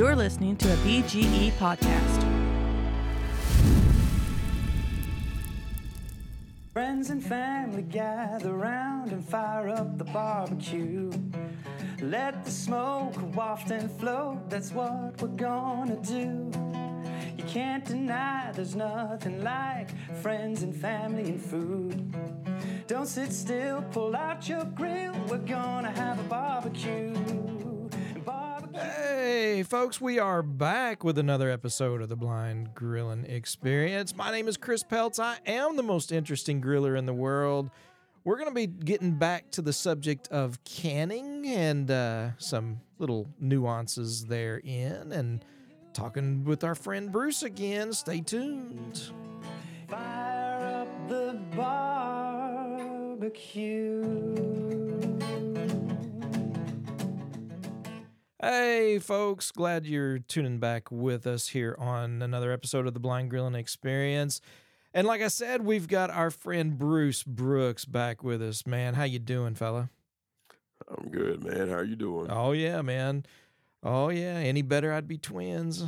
You're listening to a BGE podcast. Friends and family gather round and fire up the barbecue. Let the smoke waft and float, that's what we're gonna do. You can't deny there's nothing like friends and family and food. Don't sit still, pull out your grill, we're gonna have a barbecue. Hey, folks, we are back with another episode of the Blind Grilling Experience. My name is Chris Peltz. I am the most interesting griller in the world. We're going to be getting back to the subject of canning and uh, some little nuances therein and talking with our friend Bruce again. Stay tuned. Fire up the barbecue. Hey, folks, glad you're tuning back with us here on another episode of the Blind Grilling Experience. And like I said, we've got our friend Bruce Brooks back with us. Man, how you doing, fella? I'm good, man. How are you doing? Oh yeah, man. Oh yeah. Any better? I'd be twins.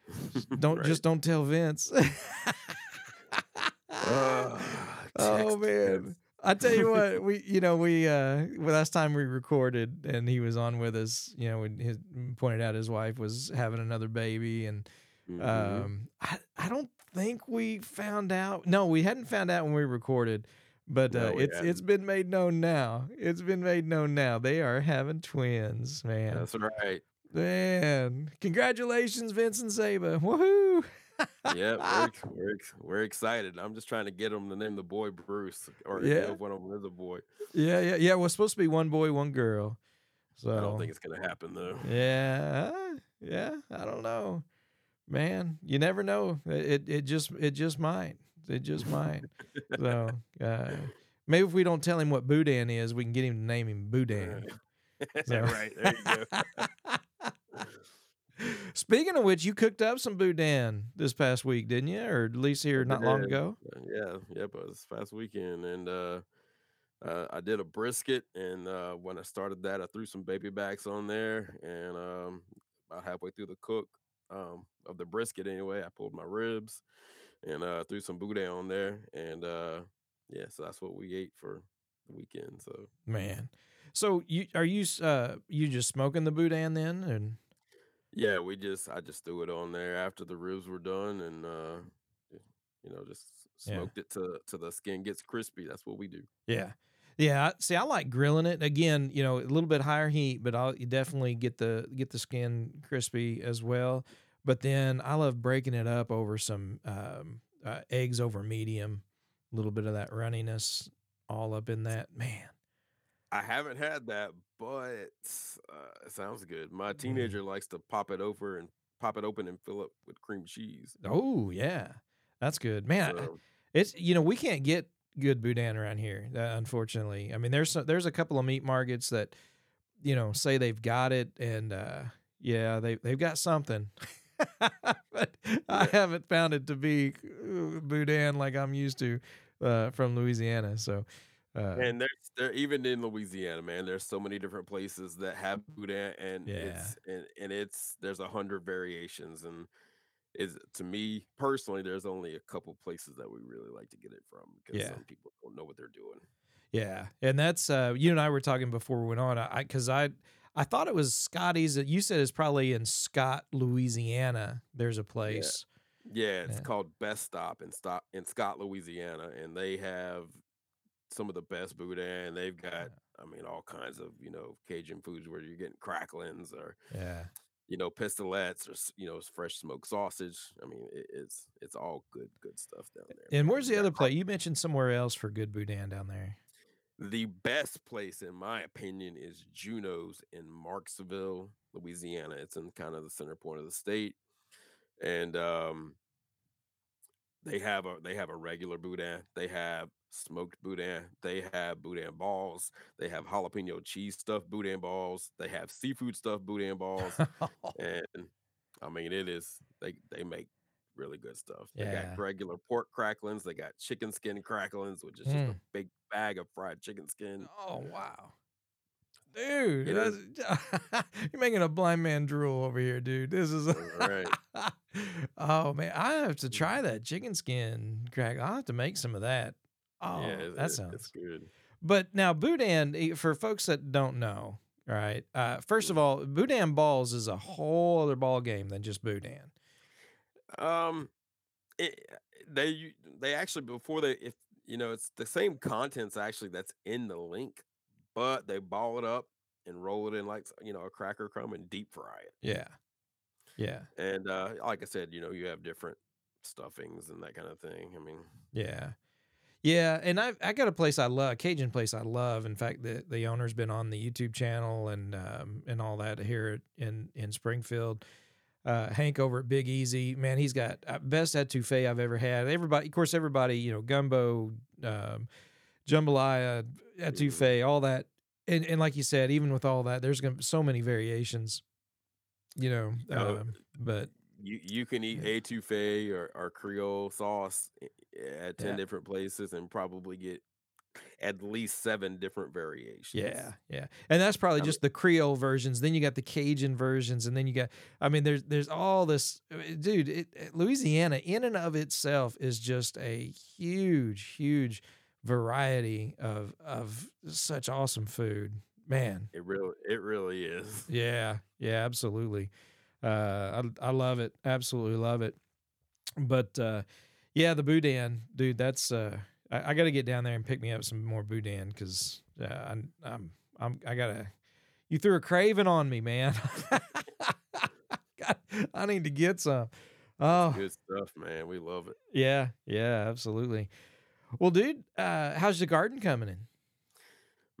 Don't Right. just don't tell Vince. Ah, oh man. Vince. I tell you what, we you know we uh last time we recorded and he was on with us, you know, when his pointed out his wife was having another baby and Mhm. um I I don't think we found out. No, we hadn't found out when we recorded, but uh, No, it's hadn't. it's been made known now. It's been made known now. They are having twins, man. That's right. Man, congratulations, Vincent Saba. Woohoo! Yeah, we're, we're, we're excited. I'm just trying to get him to name the boy Bruce, or Yeah. one of them is a boy. Yeah, yeah, yeah. Well, it's supposed to be one boy, one girl. So I don't think it's gonna happen though. Yeah, uh, yeah. I don't know, man. You never know. It it just it just might. It just might. so uh, maybe if we don't tell him what Boudin is, we can get him to name him Boudin. So- right there you go. Speaking of which, you cooked up some Boudin this past week, didn't you? Or at least here not long ago. yeah, yep. It was past weekend, and uh, uh, I did a brisket, and uh, when I started that, I threw some baby backs on there, and um, about halfway through the cook um, of the brisket, anyway, I pulled my ribs and uh, threw some boudin on there, and uh, yeah, so that's what we ate for the weekend. So Man. So you are you uh you just smoking the Boudin then? And yeah, we just I just threw it on there after the ribs were done, and uh, you know, just Yeah. smoked it to to the skin gets crispy. That's what we do. Yeah. Yeah. See, I like grilling it. Again, you know, a little bit higher heat, but I'll you definitely get the get the skin crispy as well. But then I love breaking it up over some um, uh, eggs over medium, a little bit of that runniness all up in that. Man. I haven't had that, but uh, it sounds good. My Mm. teenager likes to pop it over and pop it open and fill it with cream cheese. Oh, yeah. That's good. Man, So, It's you know we can't get good boudin around here, uh, unfortunately. I mean, there's some, there's a couple of meat markets that you know say they've got it, and uh, yeah, they they've got something, but I haven't found it to be uh, boudin like I'm used to uh, from Louisiana. So, uh, and there's there even in Louisiana, man. There's so many different places that have boudin, and it's and, and it's there's a hundred variations, and is to me personally, there's only a couple places that we really like to get it from because Yeah. some people don't know what they're doing. Yeah, and that's uh, you and I were talking before we went on. I because I, I thought it was Scotty's. You said it's probably in Scott, Louisiana. There's a place. Yeah, it's Yeah. called Best Stop in Stop in Scott, Louisiana, and they have some of the best boudin. They've got, I mean, all kinds of you know Cajun foods where you're getting cracklings or Yeah, you know pistolets or you know fresh smoked sausage. I mean, it, it's it's all good good stuff down there. and man. where's the You other place? You mentioned somewhere else for good boudin down there. The best place, in my opinion, is Juneau's in Marksville, Louisiana. It's in kind of the center point of the state, and um, they have a they have a regular boudin. They have smoked boudin. They have boudin balls. They have jalapeno cheese stuffed boudin balls. They have seafood stuffed boudin balls, and I mean, it is they they make really good stuff. They Yeah. got regular pork cracklings. They got chicken skin cracklings, which is just Mm. a big bag of fried chicken skin. oh wow, dude. You're making a blind man drool over here, dude. This is Right. oh man, I have to try that chicken skin crack. I'll have to make some of that. Oh, yeah, that sounds it's good. But now boudin, eh, for folks that don't know, right? Uh, first of all, boudin balls is a whole other ball game than just boudin. Um, it, they they actually before they if you know it's the same contents actually that's in the link, but they ball it up and roll it in like you know a cracker crumb and deep fry it. Yeah, yeah, And uh, like I said, you know you have different stuffings and that kind of thing. I mean, yeah, yeah. And I I got a place I love, a Cajun place I love. In fact, the the owner's been on the YouTube channel and um, and all that here in in Springfield. Uh, Hank over at Big Easy, man, he's got uh, best etouffee I've ever had. Everybody, of course, everybody, you know, gumbo, um, jambalaya, etouffee, all that, and and like you said, even with all that, there's gonna be so many variations, you know. Oh, Um, but you you can eat mm. etouffee or, or Creole sauce eh, eh, at ten Yeah. different places and probably get at least seven different variations. Yeah, yeah, and that's probably I mean- just the Creole versions. Then you got the Cajun versions, and then you got. I mean, there's there's all this, dude. It, it- Louisiana, in and of itself, is just a huge, huge variety of of such awesome food. Man, It really it really is. yeah, yeah, absolutely. Uh, I I love it, absolutely love it. But uh, yeah, the boudin, dude. That's uh, I, I got to get down there and pick me up some more boudin because uh, I'm I'm I'm I gotta. You threw a craving on me, man. God, I need to get some. Oh Good stuff, man. We love it. yeah, yeah, absolutely. Well, dude, uh, how's the garden coming in?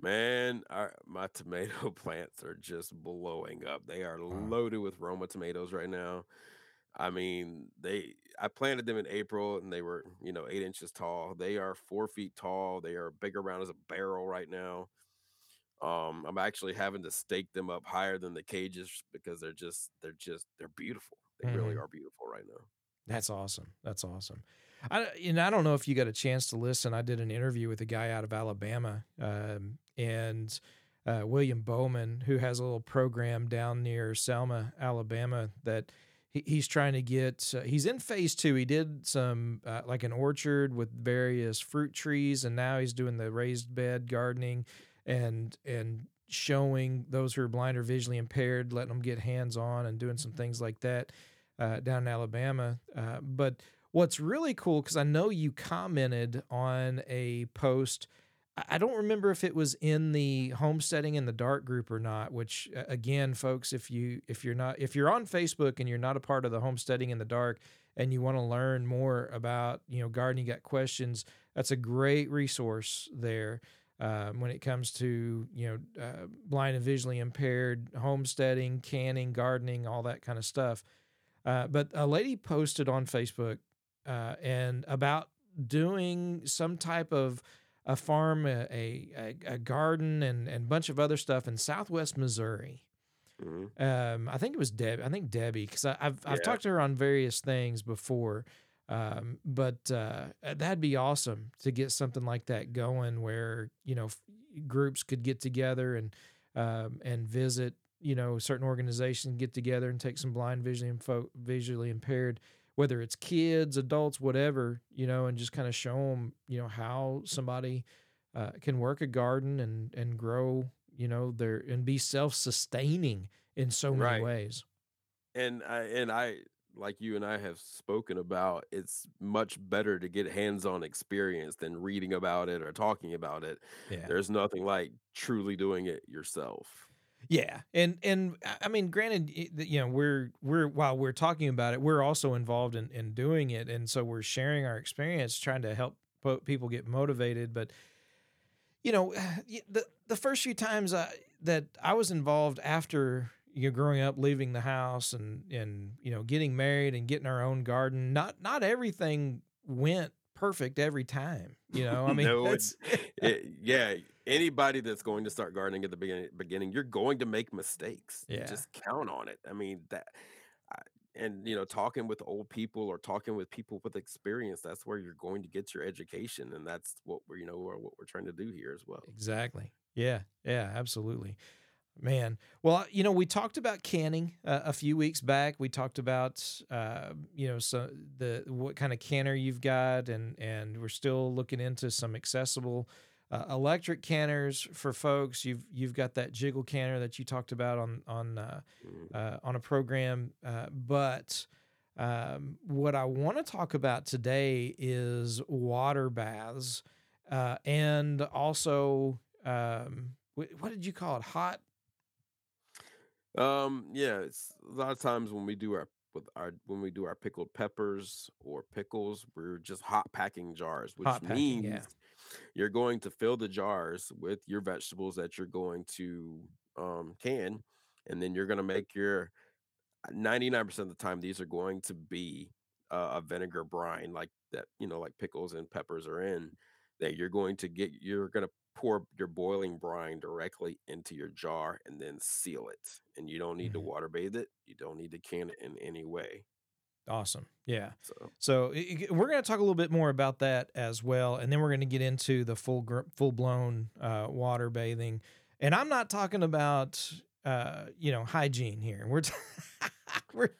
Man, our, my tomato plants are just blowing up. They are Wow. loaded with Roma tomatoes right now. I mean, they I planted them in April and they were, you know, eight inches tall. They are four feet tall. They are big around as a barrel right now. Um, I'm actually having to stake them up higher than the cages because they're just they're just they're beautiful. They really Mhm. are beautiful right now. That's awesome. That's awesome. I and I don't know if you got a chance to listen. I did an interview with a guy out of Alabama, um, and uh, William Bowman, who has a little program down near Selma, Alabama, that he, he's trying to get. Uh, he's in phase two. He did some uh, like an orchard with various fruit trees, and now he's doing the raised bed gardening, and and showing those who are blind or visually impaired, letting them get hands on and doing some things like that uh, down in Alabama. Uh, but what's really cool, because I know you commented on a post. I- don't remember if it was in the homesteading in the dark group or not. Which again, folks, if you if you're not if you're on Facebook and you're not a part of the homesteading in the dark and you want to learn more about you know gardening, you got questions. That's a great resource there um, when it comes to you know uh, blind and visually impaired homesteading, canning, gardening, all that kind of stuff. Uh, but a lady posted on Facebook uh, and about doing some type of a farm, a, a, a garden, and and bunch of other stuff in Southwest Missouri. Mhm. Um, I think it was Deb. I think Debbie, because I've I've Yeah. talked to her on various things before. Um, but uh, that'd be awesome to get something like that going, where you know f- groups could get together and um, and visit. You know, certain organizations get together and take some blind, visually info, visually impaired, whether it's kids, adults, whatever. You know, and just kind of show them, you know, how somebody uh, can work a garden and and grow. You know, their and be self sustaining in so many Right. ways. and I and I like you and I have spoken about it's much better to get hands-on experience than reading about it or talking about it. Yeah. There's nothing like truly doing it yourself. Yeah, and and I- mean, granted, you know, we're we're while we're talking about it, we're also involved in in doing it, and so we're sharing our experience, trying to help po- people get motivated. But you know, the the first few times I, that I was involved after you know growing up, leaving the house, and and you know getting married and getting our own garden, not not everything went perfect every time. You know, I mean, No, it's, It- yeah, anybody that's going to start gardening at the beginning, beginning, you're going to make mistakes. Yeah. Just count on it. I mean that, and you know, talking with old people or talking with people with experience, that's where you're going to get your education, and that's what we're you know what we're trying to do here as well. Exactly. Yeah. Yeah. Absolutely. Man, well, you know, we talked about canning uh, a few weeks back. We talked about, uh, you know, so the what kind of canner you've got, and and we're still looking into some accessible uh, electric canners for folks. You've you've got that jiggle canner that you talked about on on uh, Mm. uh, on a program, uh, but um, what I want to talk about today is water baths, uh, and also um, what did you call it? Hot Um, yeah, it's a lot of times when we do our with our when we do our pickled peppers or pickles, we're just hot packing jars, which Hot packing, means yeah. You're going to fill the jars with your vegetables that you're going to um can, and then you're gonna make your 99% of the time these are going to be uh, a vinegar brine like that, you know, like pickles and peppers are in, that you're going to get you're gonna pour your boiling brine directly into your jar and then seal it. And you don't need to Mhm. water bathe it. You don't need to can it in any way. Awesome, yeah. So So i- i- we're going to talk a little bit more about that as well, and then we're going to get into the full gr- full blown uh, water bathing. And I'm not talking about uh, you know hygiene here. We're t- we're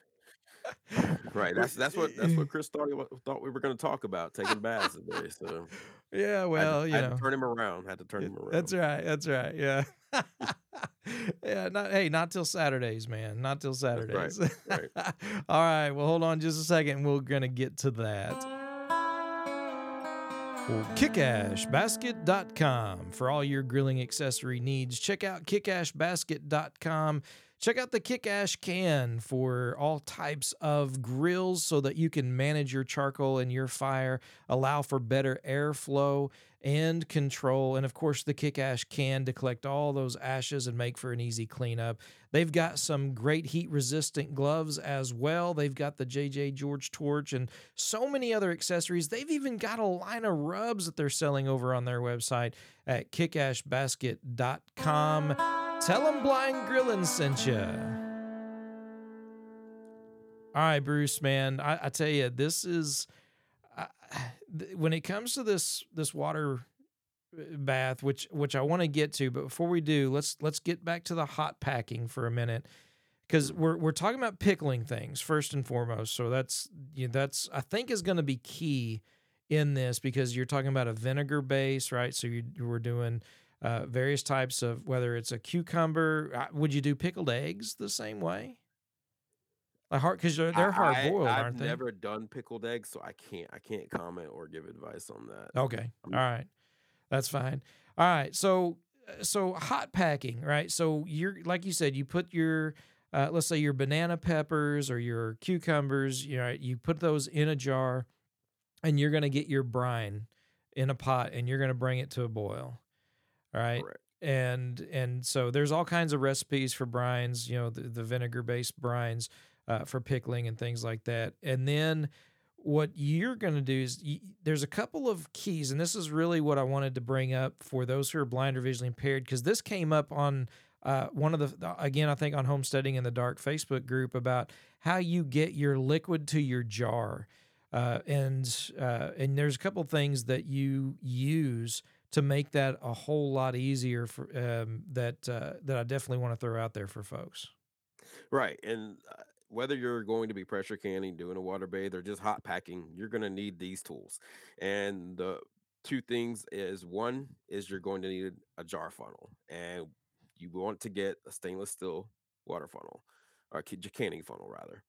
right, that's that's what that's what Chris thought he, thought we were going to talk about taking baths today. So yeah. I Well, I you had know, to turn him around. Had to turn him around. That's right. That's right. Yeah. yeah. Not, hey, not till Saturdays, man. Not till right, Saturdays. right. All right. Well, hold on just a second. We're gonna get to that. Well, kickashbasket.com for all your grilling accessory needs. Check out kickashbasket.com. Check out the Kickash can for all types of grills so that you can manage your charcoal and your fire, allow for better airflow and control. And of course, the Kickash can to collect all those ashes and make for an easy cleanup. They've got some great heat resistant gloves as well. They've got the JJ George torch and so many other accessories. They've even got a line of rubs that they're selling over on their website at kickashbasket.com. Tell them Blind Grillin' sent you. All right, Bruce, man. I, I tell you, this is I th- when it comes to this this water uh, bath, which which I want to get to, but before we do, let's let's get back to the hot packing for a minute because we're we're talking about pickling things first and foremost. So that's you know, that's I think is going to be key in this because you're talking about a vinegar base, right? So you you were doing uh, various types of whether it's a cucumber. uh, Would you do pickled eggs the same way? Like hard because they're, they're hard boiled, aren't they? I've never done pickled eggs, so I can't I can't comment or give advice on that. Okay. all right, That's fine. All right. So uh, so hot packing, right? So you're like you said, you put your uh, let's say your banana peppers or your cucumbers, you know, you put those in a jar and you're going to get your brine in a pot and you're going to bring it to a boil. All right? Correct. and and so there's all kinds of recipes for brines you know the, the vinegar based brines uh, for pickling and things like that and then what you're going to do is y there's a couple of keys and this is really what i wanted to bring up for those who are blind or visually impaired because this came up on uh, one of the again i think on homesteading in the dark facebook group about how you get your liquid to your jar uh, and uh, and there's a couple things that you use to make that a whole lot easier for um, that uh, that I definitely want to throw out there for folks. Right. And uh, whether you're going to be pressure canning, doing a water bathe, or just hot packing, you're going to need these tools. And the two things is one is you're going to need a jar funnel, and you want to get a stainless steel water funnel or ca- canning funnel rather.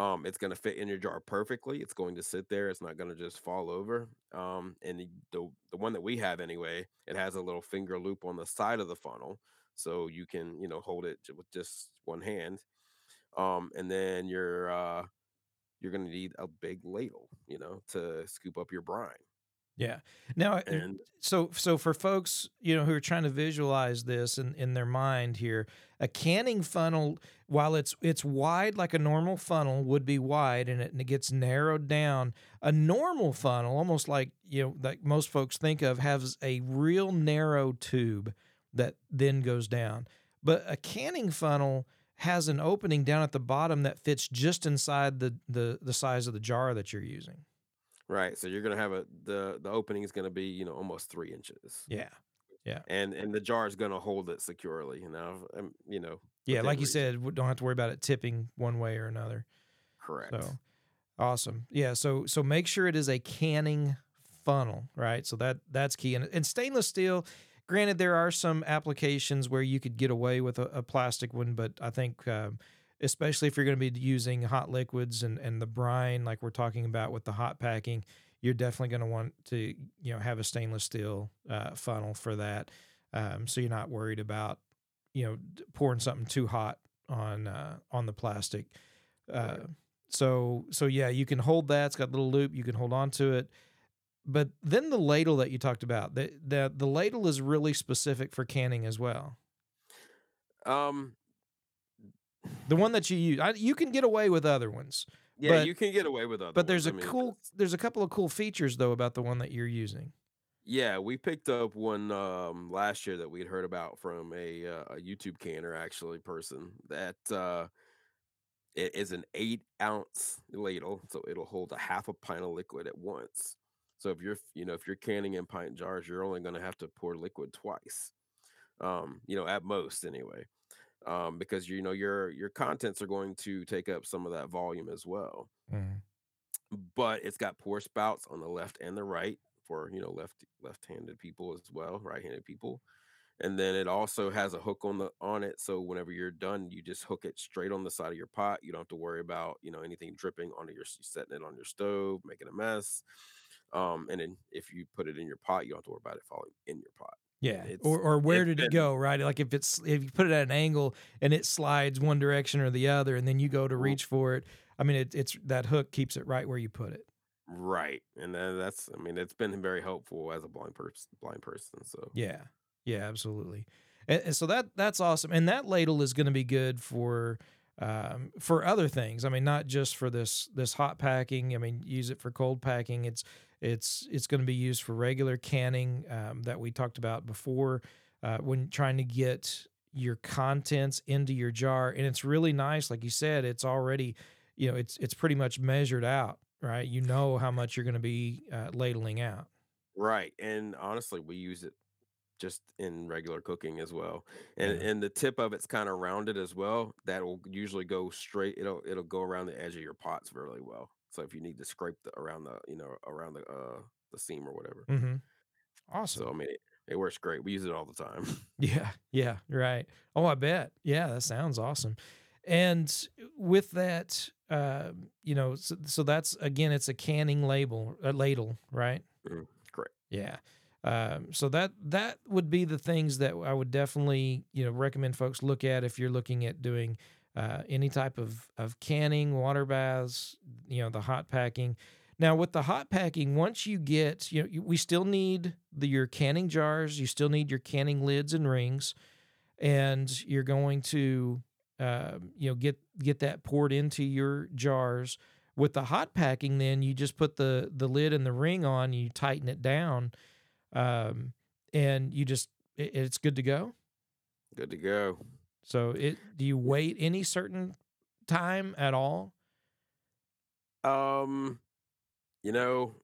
Um, it's going to fit in your jar perfectly. It's going to sit there. It's not going to just fall over. Um, and the, the one that we have anyway, it has a little finger loop on the side of the funnel, so you can you know hold it with just one hand. Um, and then you're uh, you're going to need a big ladle, you know, to scoop up your brine. Yeah. Now, uh, And so so for folks you know who are trying to visualize this in, in their mind here, a canning funnel, while it's it's wide like a normal funnel would be wide, and it, and it gets narrowed down. A normal funnel, almost like you know like most folks think of, has a real narrow tube that then goes down. But a canning funnel has an opening down at the bottom that fits just inside the the the size of the jar that you're using. Right, so you're going to have a the the opening is going to be you know almost three inches. Yeah. Yeah. and and the jar is going to hold it securely. You know, um, you know. Yeah, like you reason. said, don't have to worry about it tipping one way or another. Correct. So awesome. Yeah. So so make sure it is a canning funnel, right? So that that's key. And, and stainless steel. Granted, there are some applications where you could get away with a, a plastic one, but I think, um, especially if you're going to be using hot liquids and and the brine, like we're talking about with the hot packing, you're definitely going to want to you know have a stainless steel uh, funnel for that, um, so you're not worried about you know pouring something too hot on uh, on the plastic. Uh, Right. so so yeah, you can hold that. It's got a little loop. You can hold on to it. But then the ladle that you talked about, the the, the ladle is really specific for canning as well. Um. The one that you use, I, you can get away with other ones, Yeah, But- you can get away with other. but there's a ones. I mean, cool, there's a couple of cool features though about the one that you're using. Yeah, we picked up one um, last year that we'd heard about from a uh, a YouTube canner actually person that uh, it is an eight ounce ladle, so it'll hold a half a pint of liquid at once. So if you're you know if you're canning in pint jars, you're only going to have to pour liquid twice, um, you know at most anyway, um, because you know your your contents are going to take up some of that volume as well. But it's got pour spouts on the left and the right for you know left left-handed people as well right-handed people. And then it also has a hook on the on it so whenever you're done you just hook it straight on the side of your pot. You don't have to worry about you know anything dripping onto your setting it on your stove making a mess. Um and then if you put it in your pot you don't have to worry about it falling in your pot Yeah, or or where did it go? Right, like if it's if you put it at an angle and it slides one direction or the other, and then you go to reach for it. I mean, it, it's that hook keeps it right where you put it. right and that's i mean it's been very helpful as a blind person blind person so Yeah, yeah, absolutely. And, and so that that's awesome. And that ladle is going to be good for um, for other things. I mean, not just for this this hot packing. I mean, use it for cold packing. It's it's it's going to be used for regular canning um, that we talked about before uh, when trying to get your contents into your jar. And it's really nice, like you said. It's already you know it's it's pretty much measured out, right? You know how much you're going to be uh, ladling out. Right. And honestly, we use it just in regular cooking as well. And Yeah. and the tip of it's kind of rounded as well. That will usually go straight. It'll it'll go around the edge of your pots really well. So if you need to scrape the around the you know around the uh the seam or whatever. Mm-hmm. Awesome. So I mean it, it works great. We use it all the time. Yeah, yeah, right. Oh, I bet. Yeah, that sounds awesome. And with that, uh, you know, so, so that's again, it's a canning label, a ladle, right? Mm, correct. Yeah. Um, so that that would be the things that I would definitely, you know, recommend folks look at if you're looking at doing uh, any type of of canning, water baths, you know, the hot packing. Now, with the hot packing, once you get, you know, we still need the your canning jars. You still need your canning lids and rings, and you're going to, um, you know, get get that poured into your jars. With the hot packing, then you just put the the lid and the ring on. You tighten it down, um, and you just it, it's good to go. Good to go. So, it do you wait any certain time at all? Um, you know,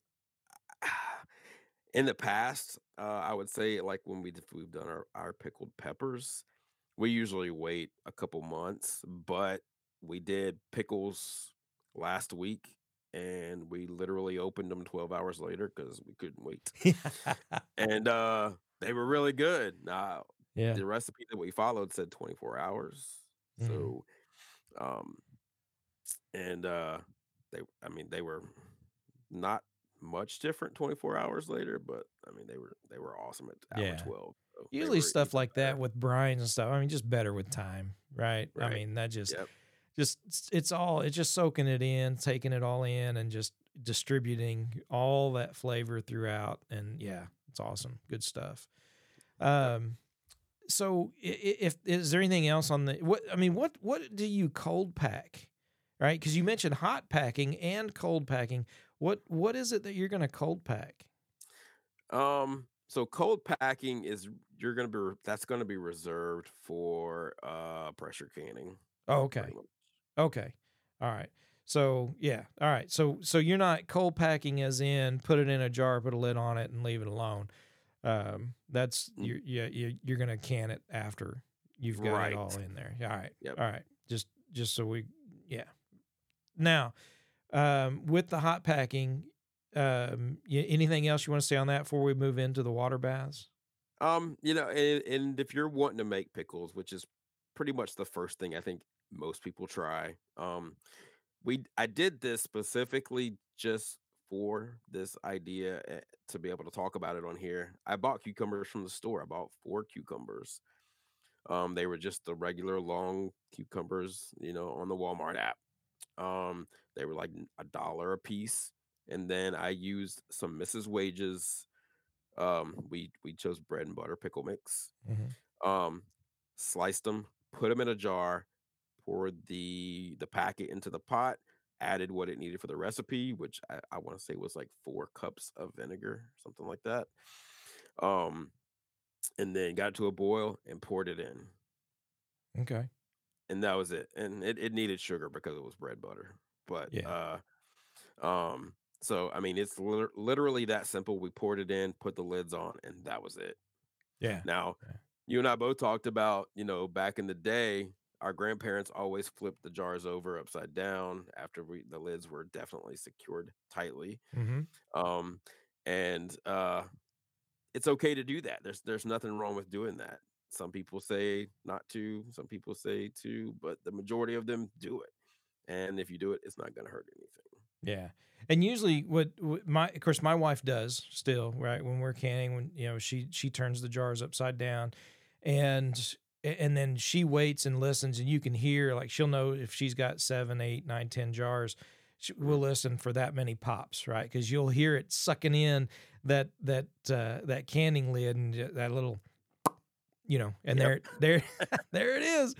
in the past, uh, I would say like when we we've done our, our pickled peppers, we usually wait a couple months, but we did pickles last week and we literally opened them 12 hours later because we couldn't wait. and uh they were really good. Now yeah. the recipe that we followed said 24 hours. Mhm. So um and uh they I mean they were not much different 24 hours later, but I mean they were they were awesome at hour Yeah. 12. so Usually stuff like that with brines and stuff. I mean, just better with time, right? I mean, that just Yep. just it's- it's all it's just soaking it in, taking it all in, and just distributing all that flavor throughout. And yeah, it's awesome, good stuff. Um, so i- i- if is there anything else on the what? I mean, what what do you cold pack? Right, because you mentioned hot packing and cold packing. What what is it that you're going to cold pack? Um so cold packing is you're going to be that's going to be reserved for uh pressure canning. Oh, okay. Okay. All right. So yeah. All right. So so you're not cold packing as in put it in a jar, put a lid on it, and leave it alone. Um, that's Mm. you're yeah you, you're gonna can it after you've got it all Right. in there. All right. Yep. All right. Just just so we yeah. Now, um, with the hot packing, um, anything else you want to say on that before we move into the water baths? Um, you know, and, and if you're wanting to make pickles, which is pretty much the first thing I think most people try, um, we I did this specifically just for this idea eh, to be able to talk about it on here. I bought cucumbers from the store. I bought four cucumbers. Um, they were just the regular long cucumbers, you know, on the Walmart app. Um, they were like a dollar a piece. And then I used some Mrs. Wages. Um, we we chose bread and butter pickle mix. Mhm. Um, sliced them, put them in a jar, poured the the packet into the pot, added what it needed for the recipe, which I, I want to say was like four cups of vinegar, something like that. Um, and then got to a boil and poured it in. Okay. and that was it. And it, it needed sugar because it was bread butter. But Yeah. uh um so I mean it's lit- literally that simple. We poured it in, put the lids on, and that was it. Yeah. Now, Yeah. you and I both talked about, you know, back in the day, our grandparents always flipped the jars over upside down after we the lids were definitely secured tightly. Mm-hmm. Um and uh it's okay to do that. There's there's nothing wrong with doing that. Some people say not to, some people say to, but the majority of them do it. And if you do it, it's not going to hurt anything. Yeah. And usually what, what my of course my wife does still, right? When we're canning, when you know, she she turns the jars upside down and and then she waits and listens and you can hear like she'll know if she's got seven, eight, nine, ten jars. She, we'll listen for that many pops, right? Because you'll hear it sucking in that that uh, that canning lid and that little, you know, and Yep. there there there it is,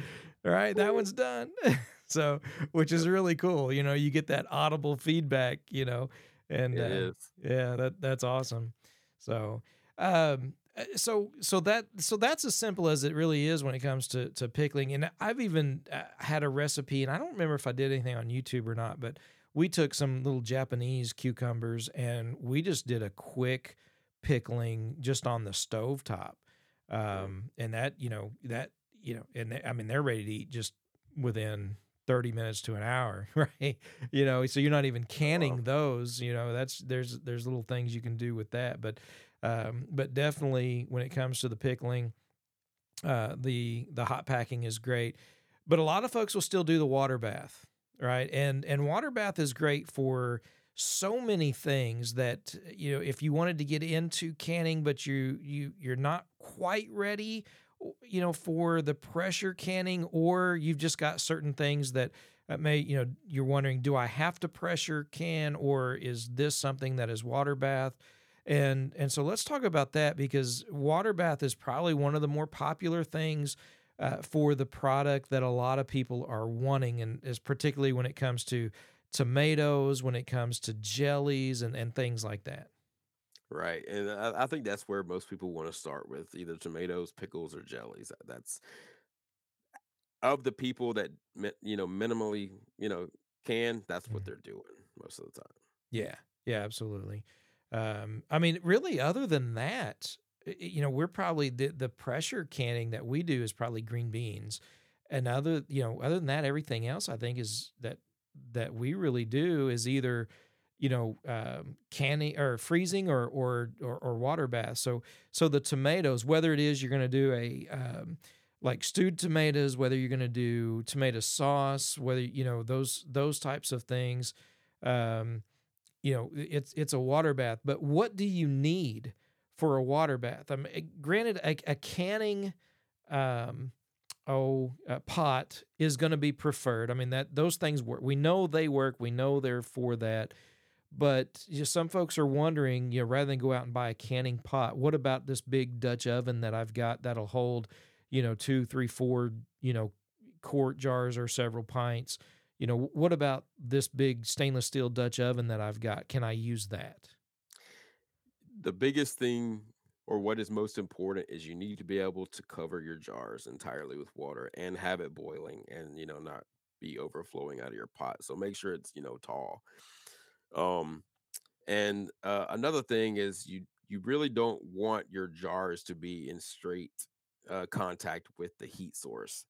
all right? That one's done. so, which is really cool. You know, you get that audible feedback. You know, and It uh, is. yeah, that that's awesome. So, um, uh, so so that so that's as simple as it really is when it comes to to pickling. And I've even uh, had a recipe, and I don't remember if I did anything on YouTube or not, but we took some little Japanese cucumbers and we just did a quick pickling just on the stove top. Um, and that you know that you know, and they, I mean they're ready to eat just within 30 minutes to an hour right you know so you're not even canning those you know that's there's there's little things you can do with that but um but definitely when it comes to the pickling uh the the hot packing is great. But a lot of folks will still do the water bath right? And and water bath is great for so many things that you know if you wanted to get into canning but you you you're not quite ready you know for the pressure canning or you've just got certain things that may you know you're wondering do i have to pressure can or is this something that is water bath and and so let's talk about that because water bath is probably one of the more popular things uh, for the product that a lot of people are wanting and is particularly when it comes to tomatoes when it comes to jellies and, and things like that Right. And I, I think that's where most people want to start with either tomatoes, pickles, or jellies. That's of the people that, you know, minimally, you know, can, that's what Mhm. they're doing most of the time. Yeah, yeah, absolutely. Um, I mean, really, other than that, you know, we're probably the the pressure canning that we do is probably green beans, and other, you know, other than that, everything else I think is that that we really do is either, you know, um, canning or freezing or or or, or water bath. So so the tomatoes, whether it is you're going to do a um, like stewed tomatoes, whether you're going to do tomato sauce, whether you know those those types of things. Um, you know it's it's a water bath but what do you need for a water bath? I mean granted a, a canning um oh a pot is going to be preferred. I mean that those things work. We know they work. We know they're for that. But just some folks are wondering you know rather than go out and buy a canning pot what about this big dutch oven that i've got that'll hold you know two three four you know quart jars or several pints you know what about this big stainless steel dutch oven that i've got can i use that The biggest thing or what is most important is you need to be able to cover your jars entirely with water and have it boiling and, you know, not be overflowing out of your pot. So make sure it's, you know, tall. Um, and uh, another thing is you you really don't want your jars to be in straight uh, contact with the heat source.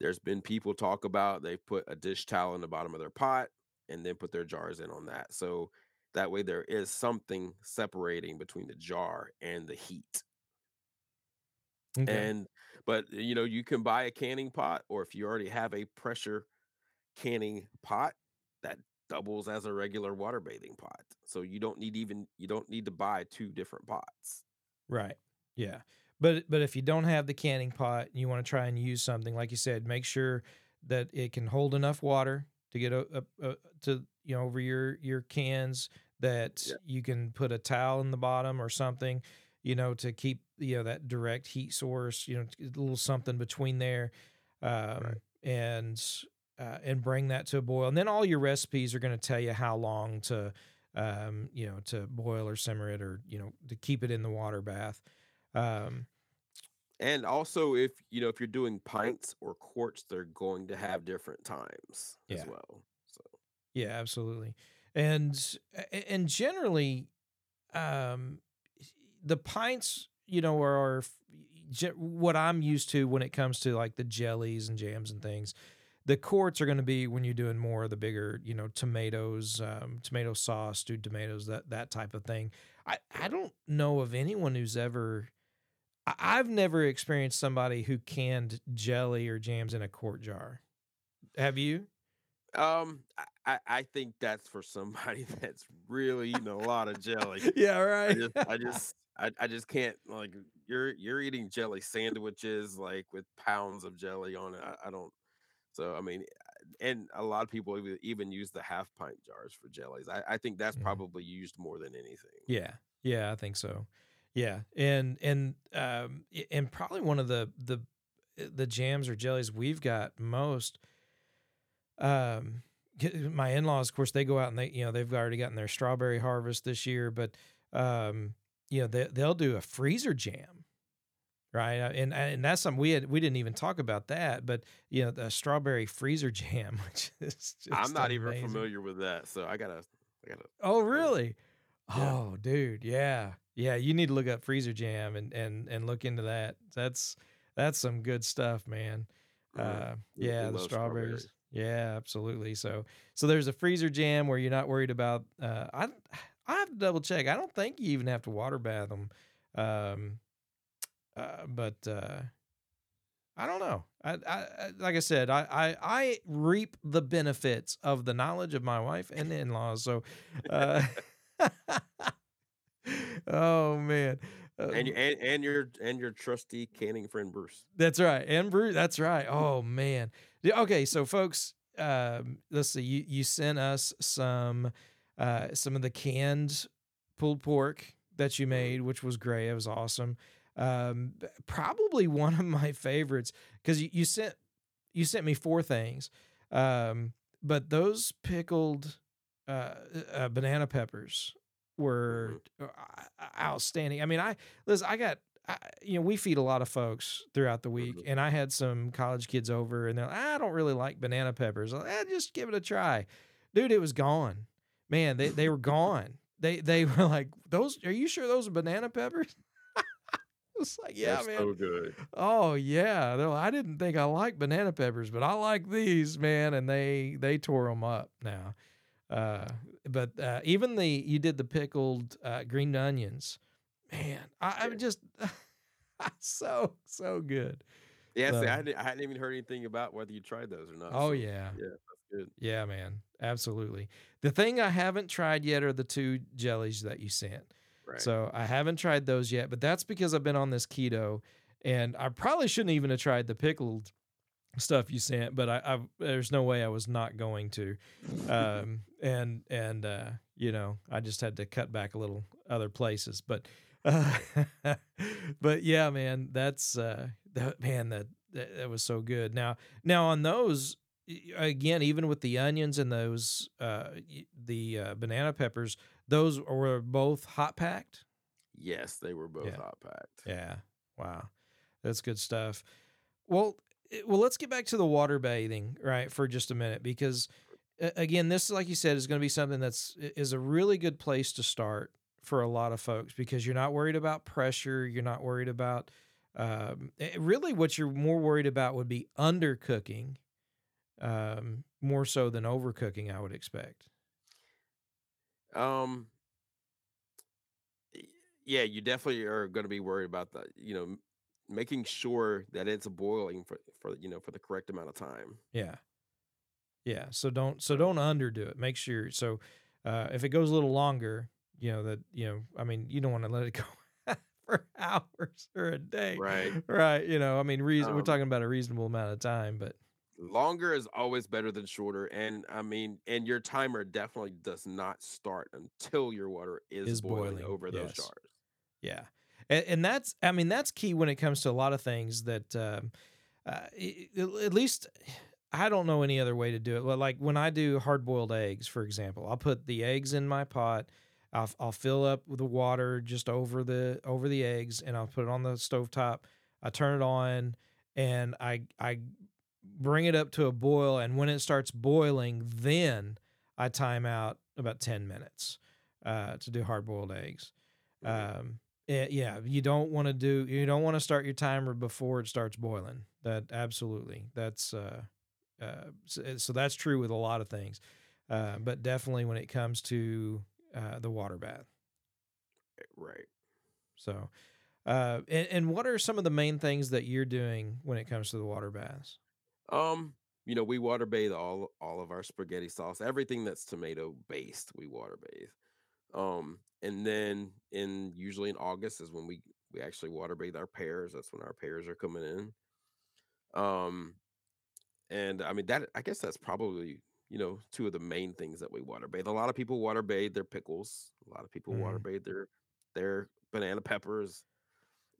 There's been people talk about they've put a dish towel in the bottom of their pot and then put their jars in on that. So that way there is something separating between the jar and the heat. Okay. And but eh, you know, you can buy a canning pot, or if you already have a pressure canning pot, that doubles as a regular water bathing pot. So you don't need even you don't need to buy two different pots. Right. Yeah. But but if you don't have the canning pot and you want to try and use something like you said, make sure that it can hold enough water to get a, a, a to you know over your your cans that Yeah. you can put a towel in the bottom or something, you know, to keep you know that direct heat source, you know, a little something between there, um, and uh, and bring that to a boil. And then all your recipes are going to tell you how long to um, you know to boil or simmer it or you know to keep it in the water bath. Um, And also if you know if you're doing pints or quarts, they're going to have different times Yeah. as well. So Yeah, absolutely. And and generally, um, the pints, you know, are, are what I'm used to when it comes to like the jellies and jams and things. The quarts are going to be when you're doing more of the bigger, you know, tomatoes, um, tomato sauce, stewed tomatoes, that that type of thing. I I don't know of anyone who's ever. I- I've never experienced somebody who canned jelly or jams in a quart jar. Have you? um I, I I think that's for somebody that's really eating a lot of jelly. Yeah, I right. just I just I, I just can't like you're you're eating jelly sandwiches like with pounds of jelly on it. I, I don't so I mean and a lot of people even, use the half pint jars for jellies. I, I think that's Mhm. probably used more than anything. Yeah, yeah, I think so. Yeah, and and um and probably one of the the the jams or jellies we've got most. Um, my in laws, of course, they go out and they you know they've already gotten their strawberry harvest this year, but um, you know they they'll do a freezer jam. Right, Uh, and and that's something we had we didn't even talk about that, but you know the strawberry freezer jam, which is just I'm not even familiar with that, so I gotta I gotta Oh, really? Yeah. Oh, dude, yeah, yeah. You need to look up freezer jam and and and look into that. That's that's some good stuff, man. Mhm. Uh, yeah, the strawberries. strawberries. Yeah, absolutely. So so there's a freezer jam where you're not worried about. Uh, I I have to double check. I don't think you even have to water bath them. Um, uh, but uh, I don't know. I, I, I like I said, I, I I reap the benefits of the knowledge of my wife and in-laws. So, uh, oh man, Uh, and, your- and and your and your trusty canning friend Bruce. that's right, and Bruce. That's right. Oh man. Okay, so folks, um, let's see. You you sent us some uh, some of the canned pulled pork that you made, which was great. It was awesome. Um, probably one of my favorites because you, you sent you sent me four things, um, but those pickled uh, uh, banana peppers were uh, outstanding. I mean, I listen. I got I, you know we feed a lot of folks throughout the week, Mhm. and I had some college kids over, and they're like, I don't really like banana peppers. Like, "Eh, just give it a try, dude. It was gone, man. They they were gone. They they were like those. Are you sure those are banana peppers? it's like yeah, That's man. so good. Oh yeah, they're like, I didn't think I liked banana peppers, but I like these, man, and they they tore them up now. Uh, but uh, even the you did the pickled uh, green onions, man. I, I'm just so so good. Yeah, see, I hadn't, I hadn't even heard anything about whether you tried those or not. Oh so, yeah, yeah, that's good. yeah, man, absolutely. The thing I haven't tried yet are the two jellies that you sent. Right. So I haven't tried those yet, but that's because I've been on this keto, and I probably shouldn't even have tried the pickled stuff you sent. But I, I there's no way I was not going to, um, and and uh, you know I just had to cut back a little other places. But uh, but yeah, man, that's uh, that man that, that that was so good. Now now on those again, even with the onions and those uh, the uh, banana peppers, those were both hot packed. yes, they were both Yeah. hot packed. Yeah. Wow. That's good stuff. Well, well, let's get back to the water bathing, right, for just a minute because again, this like you said is going to be something that's is a really good place to start for a lot of folks because you're not worried about pressure. You're not worried about um, eh, really what you're more worried about would be undercooking um, more so than overcooking, I would expect. Um, yeah, you definitely are going to be worried about the, you know, making sure that it's boiling for for you know for the correct amount of time. Yeah. Yeah. So don't so don't underdo it. Make sure so uh if it goes a little longer, you know, that you know, I mean, you don't want to let it go for hours or a day. Right. Right. You know, I mean reason we're Um, talking about a reasonable amount of time, but Longer is always better than shorter, and I mean, and your timer definitely does not start until your water is, Is boiling, boiling, over those jars. Yeah, and, and that's I mean that's key when it comes to a lot of things that um, uh, i- at least I don't know any other way to do it. Well, Like when I do hard boiled eggs, for example, I'll put the eggs in my pot. I'll, I'll fill up with the water just over the over the eggs, and I'll put it on the stovetop. I turn it on, and I I bring it up to a boil. And when it starts boiling, then I time out about ten minutes uh, to do hard boiled eggs. Mhm. Um, eh, yeah, you don't want to do you don't want to start your timer before it starts boiling. That absolutely that's uh, uh, so, so that's true with a lot of things, uh, but definitely when it comes to uh, the water bath. right. So, uh, and, and what are some of the main things that you're doing when it comes to the water baths? Um, you know, we water bathe all all of our spaghetti sauce, everything that's tomato based, we water bathe. Um, and then in usually in August is when we we actually water bathe our pears. That's when our pears are coming in. Um, and I mean that I guess that's probably you know two of the main things that we water bathe. A lot of people water bathe their pickles. A lot of people water Mhm. bathe their their banana peppers.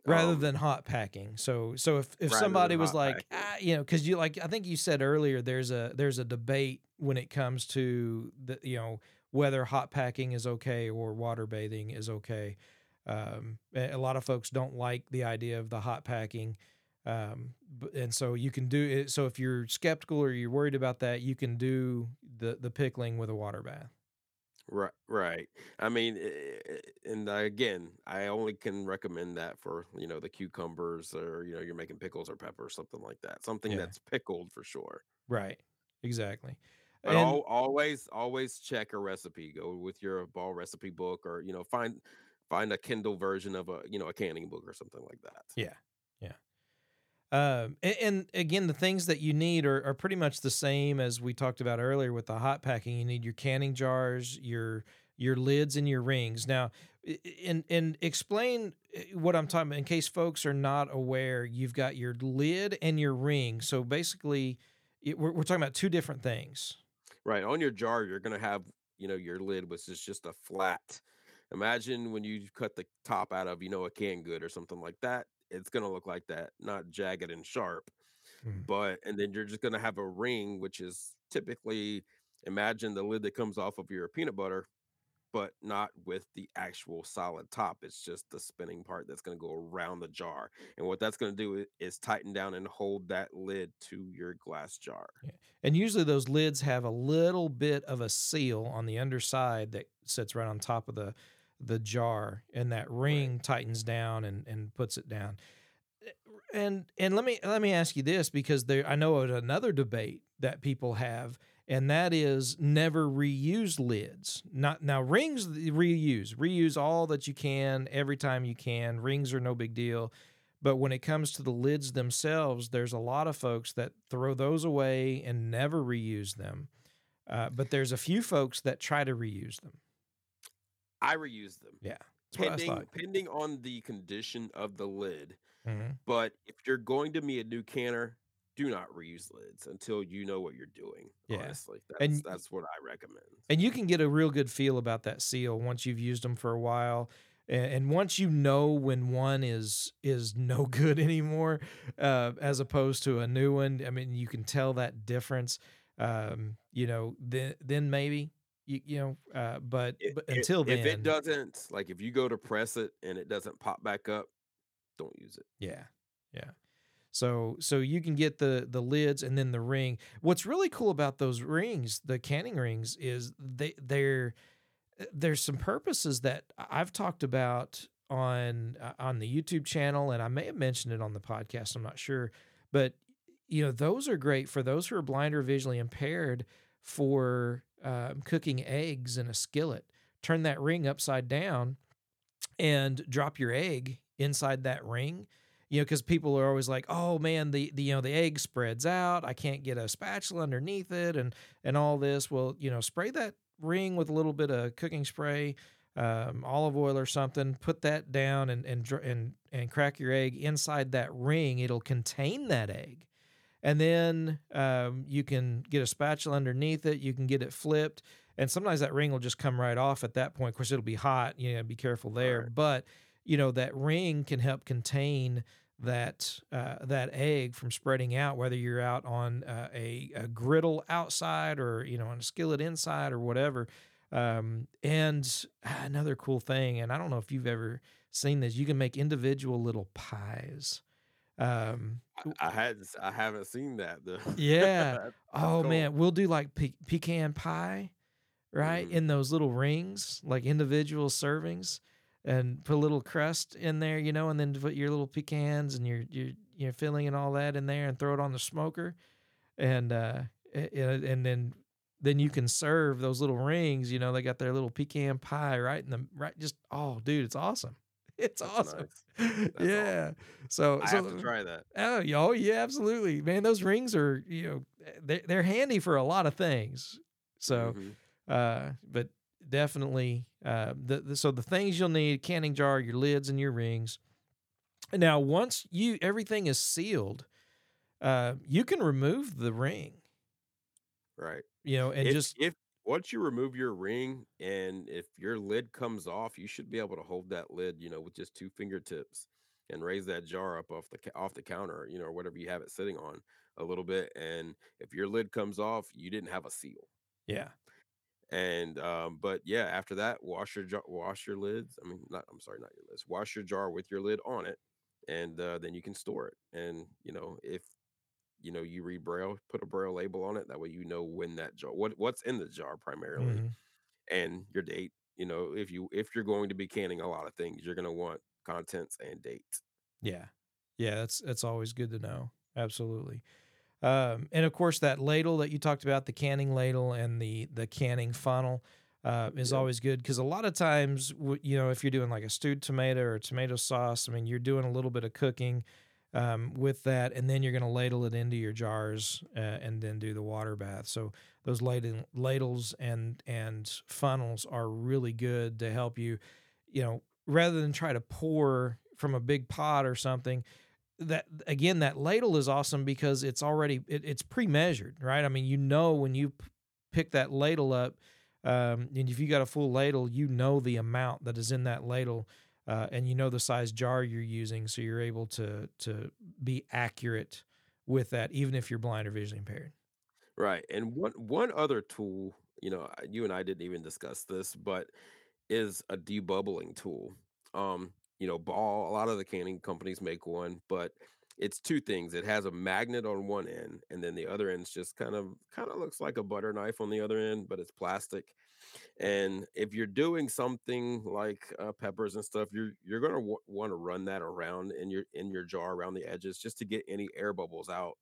rather Um, than hot packing. So so if if somebody was like, ah, you know, because you like I think you said earlier, there's a there's a debate when it comes to the you know whether hot packing is okay or water bathing is okay. Um, a lot of folks don't like the idea of the hot packing. Um, and so you can do it. So if you're skeptical or you're worried about that, you can do the the pickling with a water bath. Right, right. I mean, and again, I only can recommend that for you know the cucumbers or you know you're making pickles or pepper or something like that. Something Yeah. that's pickled for sure. Right. Exactly. But And al always, always check a recipe. Go with your ball recipe book, or you know find find a Kindle version of a you know a canning book or something like that. Yeah, yeah. Um, and, and again, the things that you need are, are pretty much the same as we talked about earlier with the hot packing. You need your canning jars, your your lids, and your rings. Now, and and explain uh, what I'm talking about in case folks are not aware. You've got your lid and your ring. So basically, it, we're, we're talking about two different things. Right. On your jar, you're gonna have, you know, your lid, which is just a flat. Imagine when you cut the top out of, you know, a canned good or something like that. It's gonna look like that, not jagged and sharp. Mm. But and then you're just gonna have a ring, which is typically imagine the lid that comes off of your peanut butter, but not with the actual solid top. It's just the spinning part that's gonna go around the jar. And what that's gonna do is tighten down and hold that lid to your glass jar. Yeah. And usually those lids have a little bit of a seal on the underside that sits right on top of the the jar and that ring tightens down and, and puts it down. Eh, and and let me let me ask you this because there I know another debate that people have and that is never reuse lids. Not now rings reuse. Reuse all that you can every time you can. Rings are no big deal. But when it comes to the lids themselves, there's a lot of folks that throw those away and never reuse them. Uh, but there's a few folks that try to reuse them. I reuse them. Yeah, that's what pending pending on the condition of the lid. Mhm. But if you're going to be a new canner, do not reuse lids until you know what you're doing. Yeah. Honestly, that's And- that's what I recommend. And you can get a real good feel about that seal once you've used them for a while. And, once you know when one is is no good anymore, uh, as opposed to a new one, I mean, you can tell that difference. Um, you know, then then maybe you you know, uh, but, I- but until then, if it doesn't, like if you go to press it and it doesn't pop back up, don't use it. Yeah. Yeah. So so you can get the the lids and then the ring. What's really cool about those rings, the canning rings, is they they're there's some purposes that I've talked about on uh, on the YouTube channel, and I may have mentioned it on the podcast. I'm not sure, but you know, those are great for those who are blind or visually impaired for um, cooking eggs in a skillet. Turn that ring upside down and drop your egg inside that ring. You know, because people are always like, "Oh man, the, the you know the egg spreads out. I can't get a spatula underneath it, and and all this." Well, you know, spray that ring with a little bit of cooking spray, um, olive oil or something. Put that down and and and and crack your egg inside that ring. It'll contain that egg, and then um, you can get a spatula underneath it. You can get it flipped, and sometimes that ring will just come right off at that point. Of course, it'll be hot. You know, be careful there. Right. But you know that ring can help contain that uh, that egg from spreading out, whether you're out on uh, a, a griddle outside or you know on a skillet inside or whatever. Um, and another cool thing, and I don't know if you've ever seen this, you can make individual little pies. Um, I, I hadn't, s- I haven't seen that though. Yeah. Oh cool. man, we'll do like pe- pecan pie, right? Mhm. In those little rings, like individual servings, and put a little crust in there, you know, and then put your little pecans and your your your filling and all that in there, and throw it on the smoker, and uh, and then then you can serve those little rings. You know, they got their little pecan pie right in the right. Just oh, dude, it's awesome. It's That's awesome. nice. yeah. So I so have to try that. Oh, y- oh yeah, absolutely, man. Those rings are you know they're they're handy for a lot of things. So, Mhm. uh, but definitely, uh, the, the so the things you'll need: canning jar, your lids, and your rings. Now, once you everything is sealed, uh, you can remove the ring. right. You know, and if, just if once you remove your ring and if your lid comes off, you should be able to hold that lid, you know, with just two fingertips and raise that jar up off the off the counter, you know, or whatever you have it sitting on a little bit. And if your lid comes off, you didn't have a seal. yeah, And um, but yeah, after that, wash your jar, wash your lids. I mean, not I'm sorry, not your lids. Wash your jar with your lid on it, and uh, then you can store it. And you know, if you know you read braille, put a braille label on it. That way, you know when that jar, what what's in the jar primarily, Mhm. and your date. You know, if you if you're going to be canning a lot of things, you're gonna want contents and date. yeah, yeah. That's that's always good to know. Absolutely. Um, and of course, that ladle that you talked about, the canning ladle and the the canning funnel, uh, is Yeah. always good because a lot of times, you know, if you're doing like a stewed tomato or tomato sauce, I mean, you're doing a little bit of cooking um, with that, and then you're going to ladle it into your jars uh, and then do the water bath. So those ladle, ladles and and funnels are really good to help you, you know, rather than try to pour from a big pot or something that again that ladle is awesome because it's already it, it's pre-measured right i mean you know when you p- pick that ladle up um, and if you got a full ladle you know the amount that is in that ladle uh, and you know the size jar you're using so you're able to to be accurate with that even if you're blind or visually impaired Right. And one one other tool, you know, you and I didn't even discuss this, but is a debubbling tool. Um, you know, ball, a lot of the canning companies make one, but it's two things. It has a magnet on one end, and then the other end's just kind of kind of looks like a butter knife on the other end, but it's plastic. And if you're doing something like uh, peppers and stuff, you're you're gonna w- want to run that around in your in your jar around the edges just to get any air bubbles out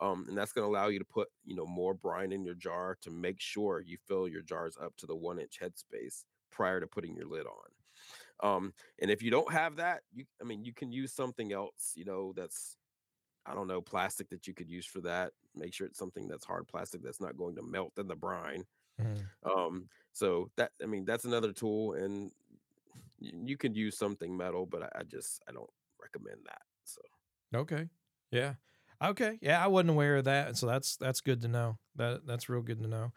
um, and that's going to allow you to put you know more brine in your jar to make sure you fill your jars up to the one inch headspace prior to putting your lid on um, and if you don't have that you i mean you can use something else you know that's i don't know plastic that you could use for that make sure it's something that's hard plastic that's not going to melt in the brine. Um, so that i mean that's another tool and y- you can use something metal but i, I just i don't recommend that so. Okay. Yeah. Okay. Yeah i wasn't aware of that And so that's that's good to know. That that's real good to know.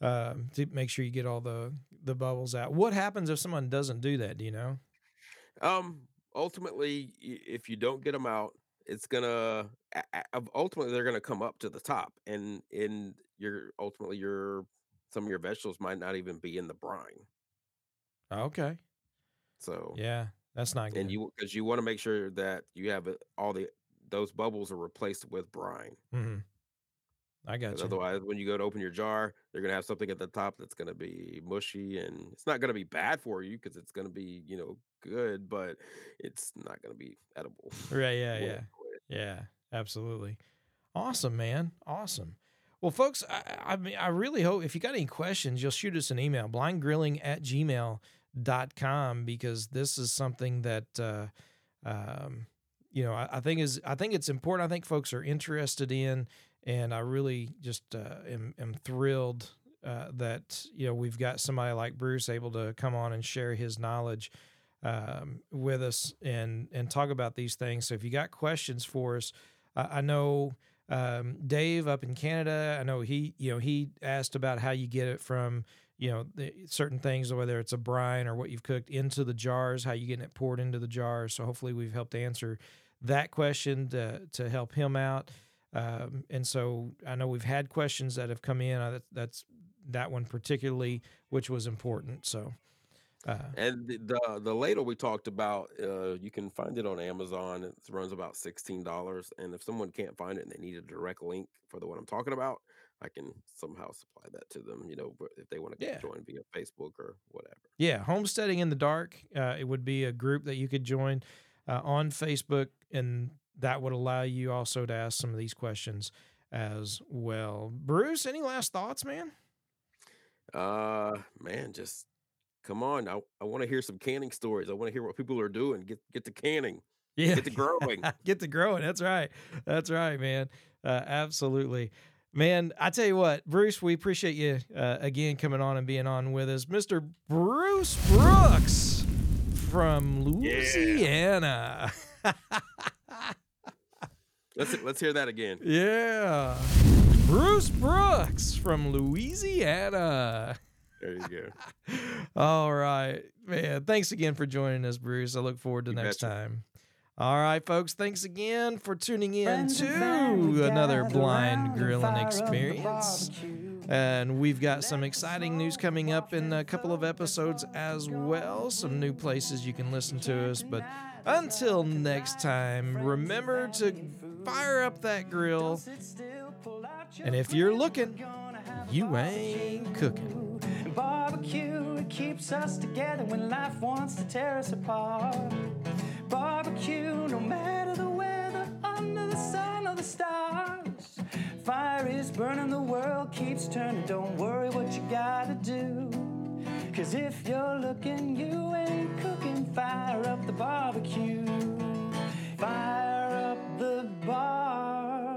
Um, to make sure you get all the the bubbles out. What happens if someone doesn't do that do you know? Um, ultimately, if you don't get them out, it's gonna a- a- of- ultimately they're gonna come up to the top, and in your ultimately your some of your vegetables might not even be in the brine. okay. So yeah that's not good. and you because you want to make sure that you have all the those bubbles are replaced with brine. hmm I got you. otherwise, when you go to open your jar, they're gonna have something at the top that's gonna be mushy, and it's not gonna be bad for you because it's gonna be, you know, good, but it's not gonna be edible. Right, yeah, yeah. Yeah, absolutely. Awesome, man. Awesome. Well, folks, I, I mean, I really hope if you got any questions, you'll shoot us an email, blindgrilling at gmail.com, because this is something that, uh, um, you know, I, I think is, I think it's important. I think folks are interested in, and I really just uh, am, am thrilled uh, that, you know, we've got somebody like Bruce able to come on and share his knowledge um, with us and and talk about these things. So if you got questions for us, I, I know um, Dave up in Canada. I know he you know he asked about how you get it from you know the, certain things, whether it's a brine or what you've cooked into the jars, how you getting it poured into the jars. So hopefully we've helped answer that question to to help him out. Um, and so I know we've had questions that have come in. Uh, that, that's that one particularly, which was important. So. Uh, And the the, the ladle we talked about, uh, you can find it on Amazon. It runs about sixteen dollars, and if someone can't find it and they need a direct link for the one I'm talking about, I can somehow supply that to them. You know, if they want to Yeah. join via Facebook or whatever. Yeah, homesteading in the dark. Uh, it would be a group that you could join uh, on Facebook, and that would allow you also to ask some of these questions as well. Bruce, any last thoughts, man? Uh, man, just come on. I, I want to hear some canning stories. I want to hear what people are doing. Get get to canning. Yeah, Get to growing. get to growing. That's right. That's right, man. Uh, absolutely. Man, I tell you what, Bruce, we appreciate you uh, again coming on and being on with us. Mr. Bruce Brooks from Louisiana. Let's let's hear that again. Yeah. Bruce Brooks from Louisiana. There you go. All right. Man, thanks again for joining us, Bruce. I look forward to You next betcha. time. All right, folks. Thanks again for tuning in Friends to another blind grilling fire up the experience. And we've got some exciting news coming up in a couple of episodes as well. Some new places you can listen to us. But until next time, remember to fire up that grill. And if you're looking, you ain't cooking. Barbecue, keeps us together when life wants to tear us apart. Barbecue, no matter the weather, under the sun or the stars. Fire is burning, the world keeps turning. Don't worry what you gotta do. Cause if you're looking, you ain't cooking. Fire up the barbecue. Fire up the barbecue.